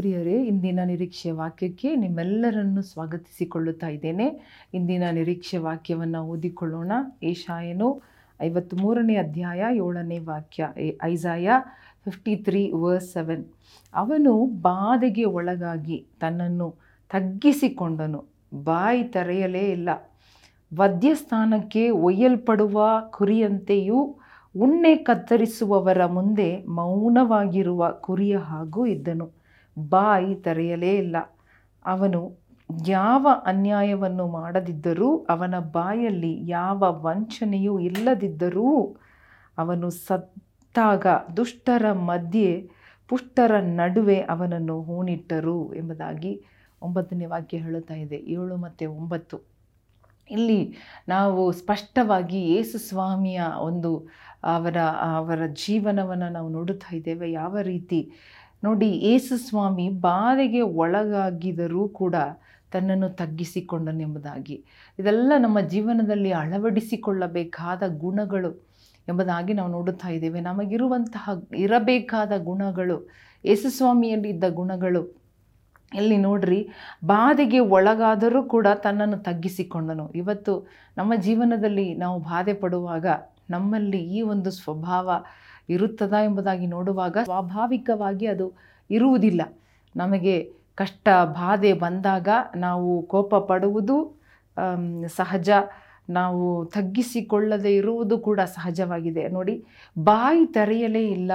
ಪ್ರಿಯರೇ, ಇಂದಿನ ನಿರೀಕ್ಷೆ ವಾಕ್ಯಕ್ಕೆ ನಿಮ್ಮೆಲ್ಲರನ್ನು ಸ್ವಾಗತಿಸಿಕೊಳ್ಳುತ್ತಾ ಇದ್ದೇನೆ. ಇಂದಿನ ನಿರೀಕ್ಷೆ ವಾಕ್ಯವನ್ನು ಓದಿಕೊಳ್ಳೋಣ. ಏಷಾಯನು ಐವತ್ತ್ಮೂರನೇ ಅಧ್ಯಾಯ ಏಳನೇ ವಾಕ್ಯ Isaiah fifty three verse seven ಅವನು ಬಾಧೆಗೆ ಒಳಗಾಗಿ ತನ್ನನ್ನು ತಗ್ಗಿಸಿಕೊಂಡನು. ಬಾಯಿ ತೆರೆಯಲೇ ಇಲ್ಲ. ವದ್ಯಸ್ಥಾನಕ್ಕೆ ಒಯ್ಯಲ್ಪಡುವ ಕುರಿಯಂತೆಯೂ ಉಣ್ಣೆ ಕತ್ತರಿಸುವವರ ಮುಂದೆ ಮೌನವಾಗಿರುವ ಕುರಿಯ ಹಾಗೂ ಇದ್ದನು. ಬಾಯಿ ತೆರೆಯಲೇ ಇಲ್ಲ. ಅವನು ಯಾವ ಅನ್ಯಾಯವನ್ನು ಮಾಡದಿದ್ದರೂ, ಅವನ ಬಾಯಲ್ಲಿ ಯಾವ ವಂಚನೆಯೂ ಇಲ್ಲದಿದ್ದರೂ, ಅವನು ಸತ್ತಾಗ ದುಷ್ಟರ ಮಧ್ಯೆ, ಪುಷ್ಟರ ನಡುವೆ ಅವನನ್ನು ಹೂಣಿಟ್ಟರು ಎಂಬುದಾಗಿ ಒಂಬತ್ತನೇ ವಾಕ್ಯ ಹೇಳುತ್ತಾ ಇದೆ. ಏಳು ಮತ್ತು ಒಂಬತ್ತು. ಇಲ್ಲಿ ನಾವು ಸ್ಪಷ್ಟವಾಗಿ ಯೇಸು ಸ್ವಾಮಿಯ ಒಂದು ಅವರ ಅವರ ಜೀವನವನ್ನು ನಾವು ನೋಡುತ್ತಾ ಇದ್ದೇವೆ. ಯಾವ ರೀತಿ ನೋಡಿ ಯೇಸು ಸ್ವಾಮಿ ಬಾಧೆಗೆ ಒಳಗಾಗಿದರೂ ಕೂಡ ತನ್ನನ್ನು ತಗ್ಗಿಸಿಕೊಂಡನೆಂಬುದಾಗಿ. ಇದೆಲ್ಲ ನಮ್ಮ ಜೀವನದಲ್ಲಿ ಅಳವಡಿಸಿಕೊಳ್ಳಬೇಕಾದ ಗುಣಗಳು ಎಂಬುದಾಗಿ ನಾವು ನೋಡುತ್ತಾ ಇದ್ದೇವೆ. ನಮಗಿರುವಂತಹ ಇರಬೇಕಾದ ಗುಣಗಳು ಯೇಸುಸ್ವಾಮಿಯಲ್ಲಿದ್ದ ಗುಣಗಳು, ಇಲ್ಲಿ ನೋಡ್ರಿ, ಬಾಧೆಗೆ ಒಳಗಾದರೂ ಕೂಡ ತನ್ನನ್ನು ತಗ್ಗಿಸಿಕೊಂಡನು. ಇವತ್ತು ನಮ್ಮ ಜೀವನದಲ್ಲಿ ನಾವು ಬಾಧೆ ಪಡುವಾಗ ನಮ್ಮಲ್ಲಿ ಈ ಒಂದು ಸ್ವಭಾವ ಇರುತ್ತದಾ ಎಂಬುದಾಗಿ ನೋಡುವಾಗ ಸ್ವಾಭಾವಿಕವಾಗಿ ಅದು ಇರುವುದಿಲ್ಲ. ನಮಗೆ ಕಷ್ಟ, ಬಾಧೆ ಬಂದಾಗ ನಾವು ಕೋಪ ಪಡುವುದು ಸಹಜ. ನಾವು ತಗ್ಗಿಸಿಕೊಳ್ಳದೆ ಇರುವುದು ಕೂಡ ಸಹಜವಾಗಿದೆ. ನೋಡಿ, ಬಾಯಿ ತೆರೆಯಲೇ ಇಲ್ಲ.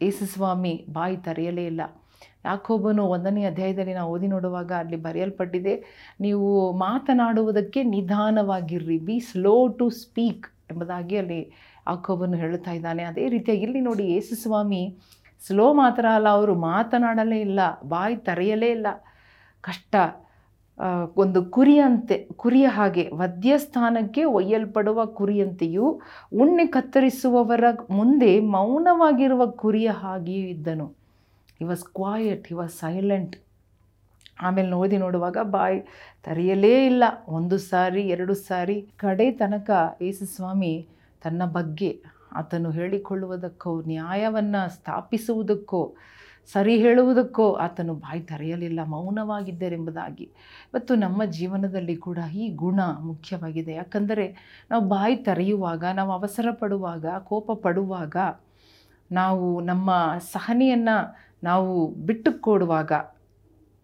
ಯೇಸುಸ್ವಾಮಿ ಬಾಯಿ ತೆರೆಯಲೇ ಇಲ್ಲ. ಯಾಕೊಬ್ಬನು ಒಂದನೇ ಅಧ್ಯಾಯದಲ್ಲಿ ನಾವು ಓದಿ ನೋಡುವಾಗ ಅಲ್ಲಿ ಬರೆಯಲ್ಪಟ್ಟಿದೆ, ನೀವು ಮಾತನಾಡುವುದಕ್ಕೆ ನಿಧಾನವಾಗಿರ್ರಿ. ಬಿ ಸ್ಲೋ ಟು ಸ್ಪೀಕ್ ಎಂಬುದಾಗಿ ಅಲ್ಲಿ ಆಕೋಬನ್ನು ಹೇಳುತ್ತಾ ಇದ್ದಾನೆ. ಅದೇ ರೀತಿಯಾಗಿ ಇಲ್ಲಿ ನೋಡಿ ಯೇಸು ಸ್ವಾಮಿ ಸ್ಲೋ ಮಾತ್ರ ಅಲ್ಲ, ಅವರು ಮಾತನಾಡಲೇ ಇಲ್ಲ, ಬಾಯಿ ತರೆಯಲೇ ಇಲ್ಲ. ಕಷ್ಟ ಒಂದು ಕುರಿಯಂತೆ, ಕುರಿಯ ಹಾಗೆ ವದ್ಯಸ್ಥಾನಕ್ಕೆ ಒಯ್ಯಲ್ಪಡುವ ಕುರಿಯಂತೆಯೂ ಉಣ್ಣೆ ಕತ್ತರಿಸುವವರ ಮುಂದೆ ಮೌನವಾಗಿರುವ ಕುರಿಯ ಹಾಗೆಯೂ ಇದ್ದನು. He was quiet he was silent ಆಮೇಲೆ ಓದಿ ನೋಡುವಾಗ, ಬಾಯಿ, ತೆರೆಯಲೇ ಇಲ್ಲ. ಒಂದು ಸಾರಿ, ಎರಡು ಸಾರಿ. ಕಡೆ ತನಕ ಯೇಸು ಸ್ವಾಮಿ ತನ್ನ ಬಗ್ಗೆ ಆತನು ಹೇಳಿಕೊಳ್ಳುವುದಕ್ಕೋ, ನ್ಯಾಯವನ್ನು ಸ್ಥಾಪಿಸುವುದಕ್ಕೋ, ಸರಿ ಹೇಳುವುದಕ್ಕೋ ಆತನು ಬಾಯಿ ತೆರೆಯಲಿಲ್ಲ, ಮೌನವಾಗಿದ್ದರೆಂಬುದಾಗಿ. ಇವತ್ತು ನಮ್ಮ ಜೀವನದಲ್ಲಿ ಕೂಡ ಈ ಗುಣ ಮುಖ್ಯವಾಗಿದೆ. ಯಾಕಂದರೆ ನಾವು ಬಾಯಿ ತೆರೆಯುವಾಗ, ನಾವು ಅವಸರ ಪಡುವಾಗ ಕೋಪ ಪಡುವಾಗ ನಾವು ನಮ್ಮ ಸಹನೆಯನ್ನು ನಾವು ಬಿಟ್ಟು ಕೊಡುವಾಗ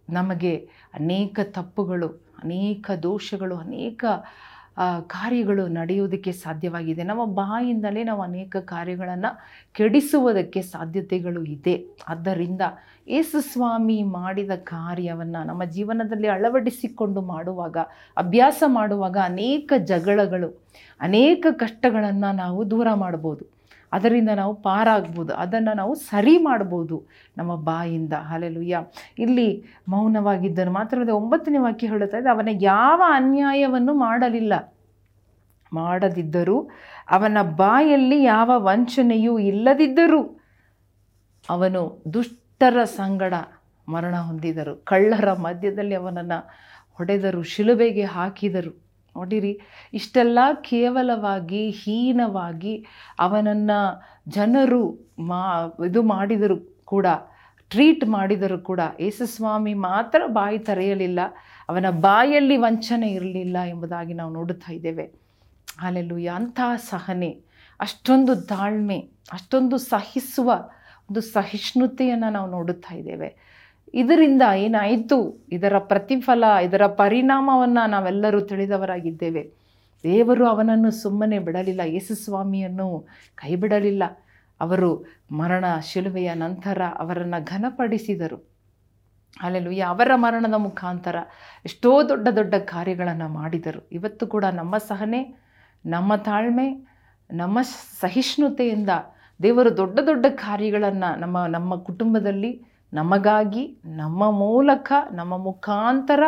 ನಮಗೆ ಅನೇಕ ತಪ್ಪುಗಳು, ಅನೇಕ ದೋಷಗಳು, ಅನೇಕ ಕಾರ್ಯಗಳು ನಡೆಯುವುದಕ್ಕೆ ಸಾಧ್ಯವಾಗಿದೆ. ನಮ್ಮ ಬಾಯಿಂದಲೇ ನಾವು ಅನೇಕ ಕಾರ್ಯಗಳನ್ನು ಕೆಡಿಸುವುದಕ್ಕೆ ಸಾಧ್ಯತೆಗಳು ಇದೆ. ಆದ್ದರಿಂದ ಯೇಸು ಸ್ವಾಮಿ ಮಾಡಿದ ಕಾರ್ಯವನ್ನು ನಮ್ಮ ಜೀವನದಲ್ಲಿ ಅಳವಡಿಸಿಕೊಂಡು ಮಾಡುವಾಗ, ಅಭ್ಯಾಸ ಮಾಡುವಾಗ ಅನೇಕ ಜಗಳಗಳು, ಅನೇಕ ಕಷ್ಟಗಳನ್ನು ನಾವು ದೂರ ಮಾಡ್ಬೋದು. ಅದರಿಂದ ನಾವು ಪಾರಾಗ್ಬೋದು, ಅದನ್ನು ನಾವು ಸರಿ ಮಾಡ್ಬೋದು ನಮ್ಮ ಬಾಯಿಂದ. ಹಾಲೆಲುಯ್ಯ ಇಲ್ಲಿ ಮೌನವಾಗಿದ್ದನು. ಮಾತ್ರವಲ್ಲದೆ ಒಂಬತ್ತನೇ ವಾಕ್ಯ ಹೇಳುತ್ತಾ ಇದೆ, ಅವನ ಯಾವ ಅನ್ಯಾಯವನ್ನು ಮಾಡಲಿಲ್ಲ. ಮಾಡದಿದ್ದರೂ ಅವನ ಬಾಯಲ್ಲಿ ಯಾವ ವಂಚನೆಯೂ ಇಲ್ಲದಿದ್ದರೂ ಅವನು ದುಷ್ಟರ ಸಂಗಡ ಮರಣ ಹೊಂದಿದರು. ಕಳ್ಳರ ಮಧ್ಯದಲ್ಲಿ ಅವನನ್ನು ಹೊಡೆದರು, ಶಿಲುಬೆಗೆ ಹಾಕಿದರು. ನೋಡಿರಿ, ಇಷ್ಟೆಲ್ಲ ಕೇವಲವಾಗಿ, ಹೀನವಾಗಿ ಅವನನ್ನು ಜನರು ಮಾ, ಇದು ಮಾಡಿದರು ಕೂಡ, ಟ್ರೀಟ್ ಮಾಡಿದರೂ ಕೂಡ ಯೇಸುಸ್ವಾಮಿ ಮಾತ್ರ ಬಾಯಿ ತೆರೆಯಲಿಲ್ಲ, ಅವನ ಬಾಯಲ್ಲಿ ವಂಚನೆ ಇರಲಿಲ್ಲ ಎಂಬುದಾಗಿ ನಾವು ನೋಡುತ್ತಾ ಇದ್ದೇವೆ. ಅಲ್ಲೆಲ್ಲು ಅಂಥ ಸಹನೆ, ಅಷ್ಟೊಂದು ತಾಳ್ಮೆ, ಅಷ್ಟೊಂದು ಸಹಿಸುವ ಒಂದು ಸಹಿಷ್ಣುತೆಯನ್ನು ನಾವು ನೋಡುತ್ತಾ ಇದ್ದೇವೆ. ಇದರಿಂದ ಏನಾಯಿತು? ಇದರ ಪ್ರತಿಫಲ, ಇದರ ಪರಿಣಾಮವನ್ನು ನಾವೆಲ್ಲರೂ ತಿಳಿದವರಾಗಿದ್ದೇವೆ. ದೇವರು ಅವನನ್ನು ಸುಮ್ಮನೆ ಬಿಡಲಿಲ್ಲ. ಯೇಸುಸ್ವಾಮಿಯನ್ನು ಕೈ ಬಿಡಲಿಲ್ಲ ಅವರು ಮರಣ ಶಿಲುವೆಯ ನಂತರ ಅವರನ್ನು ಘನಪಡಿಸಿದರು. ಅಲ್ಲೆಲ್ಲೂಯ್ಯ ಅವರ ಮರಣದ ಮುಖಾಂತರ ಎಷ್ಟೋ ದೊಡ್ಡ ದೊಡ್ಡ ಕಾರ್ಯಗಳನ್ನು ಮಾಡಿದರು. ಇವತ್ತು ಕೂಡ ನಮ್ಮ ಸಹನೆ, ನಮ್ಮ ತಾಳ್ಮೆ, ನಮ್ಮ ಸಹಿಷ್ಣುತೆಯಿಂದ ದೇವರು ದೊಡ್ಡ ದೊಡ್ಡ ಕಾರ್ಯಗಳನ್ನು ನಮ್ಮ ನಮ್ಮ ಕುಟುಂಬದಲ್ಲಿ ನಮಗಾಗಿ, ನಮ್ಮ ಮೂಲಕ, ನಮ್ಮ ಮುಖಾಂತರ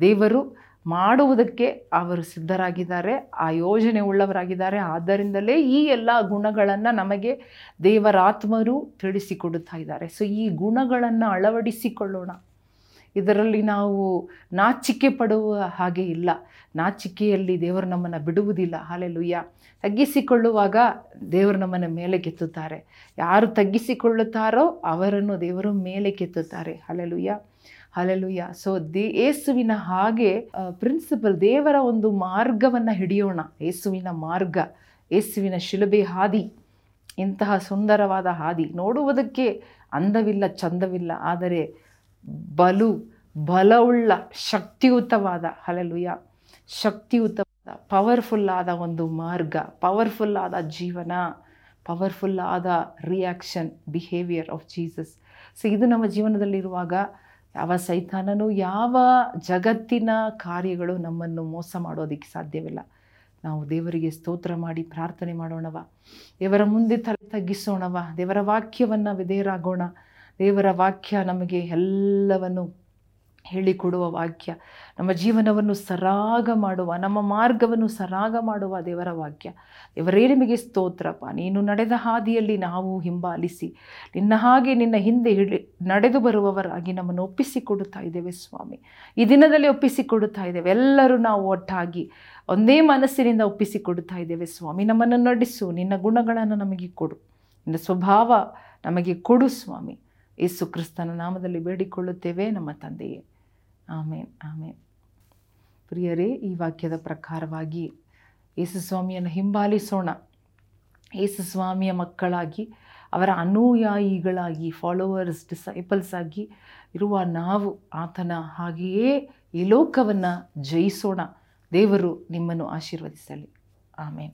ದೇವರು ಮಾಡುವುದಕ್ಕೆ ಅವರು ಸಿದ್ಧರಾಗಿದ್ದಾರೆ, ಆ ಯೋಜನೆ ಉಳ್ಳವರಾಗಿದ್ದಾರೆ. ಆದ್ದರಿಂದಲೇ ಈ ಎಲ್ಲ ಗುಣಗಳನ್ನು ನಮಗೆ ದೇವರಾತ್ಮರು ತಿಳಿಸಿಕೊಡುತ್ತಾ ಇದ್ದಾರೆ. ಸೊ ಈ ಗುಣಗಳನ್ನು ಅಳವಡಿಸಿಕೊಳ್ಳೋಣ. ಇದರಲ್ಲಿ ನಾವು ನಾಚಿಕೆ ಪಡುವ ಹಾಗೆ ಇಲ್ಲ. ನಾಚಿಕೆಯಲ್ಲಿ ದೇವರು ನಮ್ಮನ್ನು ಬಿಡುವುದಿಲ್ಲ. ಹಾಲೆಲುಯ್ಯ. ತಗ್ಗಿಸಿಕೊಳ್ಳುವಾಗ ದೇವರು ನಮ್ಮನ್ನು ಮೇಲೆ ಕೆತ್ತುತ್ತಾರೆ. ಯಾರು ತಗ್ಗಿಸಿಕೊಳ್ಳುತ್ತಾರೋ ಅವರನ್ನು ದೇವರು ಮೇಲೆ ಕೆತ್ತುತ್ತಾರೆ. ಹಾಲೆಲುಯ್ಯ. ಹಾಲೆಲುಯ್ಯ. ಸೊ ದೇ, ಏಸುವಿನ ಹಾಗೆ ಪ್ರಿನ್ಸಿಪಲ್ ದೇವರ ಒಂದು ಮಾರ್ಗವನ್ನು ಹಿಡಿಯೋಣ. ಏಸುವಿನ ಮಾರ್ಗ, ಏಸುವಿನ ಶಿಲುಬೆ ಹಾದಿ. ಇಂತಹ ಸುಂದರವಾದ ಹಾದಿ. ನೋಡುವುದಕ್ಕೆ ಅಂದವಿಲ್ಲ, ಚಂದವಿಲ್ಲ. ಆದರೆ ಬಲು, ಬಲವುಳ್ಳ, ಶಕ್ತಿಯುತವಾದ ಹಲಲುಯ ಶಕ್ತಿಯುತವಾದ ಪವರ್ಫುಲ್ ಆದ ಒಂದು ಮಾರ್ಗ ಪವರ್ಫುಲ್ ಆದ ಜೀವನ ಪವರ್ಫುಲ್ ಆದ reaction, behaviour of Jesus. So ಇದು ನಮ್ಮ ಜೀವನದಲ್ಲಿರುವಾಗ ಯಾವ ಸೈತಾನನು, ಯಾವ ಜಗತ್ತಿನ ಕಾರ್ಯಗಳು ನಮ್ಮನ್ನು ಮೋಸ ಮಾಡೋದಕ್ಕೆ ಸಾಧ್ಯವಿಲ್ಲ. ನಾವು ದೇವರಿಗೆ ಸ್ತೋತ್ರ ಮಾಡಿ, ಪ್ರಾರ್ಥನೆ ಮಾಡೋಣವ. ದೇವರ ಮುಂದೆ ತಲೆ ತಗ್ಗಿಸೋಣವ. ದೇವರ ವಾಕ್ಯವನ್ನು ವಿಧೇಯರಾಗೋಣ. ದೇವರ ವಾಕ್ಯ ನಮಗೆ ಎಲ್ಲವನ್ನು ಹೇಳಿಕೊಡುವ ವಾಕ್ಯ, ನಮ್ಮ ಜೀವನವನ್ನು ಸರಾಗ ಮಾಡುವ, ನಮ್ಮ ಮಾರ್ಗವನ್ನು ಸರಾಗ ಮಾಡುವ ದೇವರ ವಾಕ್ಯ. ದೇವರೇ, ನಿಮಗೆ ಸ್ತೋತ್ರಪ್ಪ. ನೀನು ನಡೆದ ಹಾದಿಯಲ್ಲಿ ನಾವು ಹಿಂಬಾಲಿಸಿ, ನಿನ್ನ ಹಾಗೆ ನಿನ್ನ ಹಿಂದೆ ಹಿಡಿ ನಡೆದು ಬರುವವರಾಗಿ ನಮ್ಮನ್ನು ಒಪ್ಪಿಸಿಕೊಡುತ್ತಾ ಇದ್ದೇವೆ ಸ್ವಾಮಿ. ಈ ದಿನದಲ್ಲಿ ಒಪ್ಪಿಸಿಕೊಡುತ್ತಾ ಇದ್ದೇವೆ. ಎಲ್ಲರೂ ನಾವು ಒಟ್ಟಾಗಿ ಒಂದೇ ಮನಸ್ಸಿನಿಂದ ಒಪ್ಪಿಸಿಕೊಡುತ್ತಾ ಇದ್ದೇವೆ ಸ್ವಾಮಿ. ನಮ್ಮನ್ನು ನಡೆಸು, ನಿನ್ನ ಗುಣಗಳನ್ನು ನಮಗೆ ಕೊಡು. ನಿನ್ನ ಸ್ವಭಾವ ನಮಗೆ ಕೊಡು ಸ್ವಾಮಿ. ಯೇಸು ಕ್ರಿಸ್ತನ ನಾಮದಲ್ಲಿ ಬೇಡಿಕೊಳ್ಳುತ್ತೇವೆ ನಮ್ಮ ತಂದೆಯೇ. ಆಮೇನ್ ಆಮೇನ್. ಪ್ರಿಯರೇ, ಈ ವಾಕ್ಯದ ಪ್ರಕಾರವಾಗಿ ಯೇಸು ಸ್ವಾಮಿಯನ್ನು ಹಿಂಬಾಲಿಸೋಣ. ಯೇಸು ಸ್ವಾಮಿಯ ಮಕ್ಕಳಾಗಿ, ಅವರ ಅನುಯಾಯಿಗಳಾಗಿ ಫಾಲೋವರ್ಸ್ ಡಿಸೈಪಲ್ಸ್ ಆಗಿ ಇರುವ ನಾವು ಆತನ ಹಾಗೆಯೇ ಈ ಲೋಕವನ್ನು ಜಯಿಸೋಣ. ದೇವರು ನಿಮ್ಮನ್ನು ಆಶೀರ್ವದಿಸಲಿ. ಆಮೇನ್.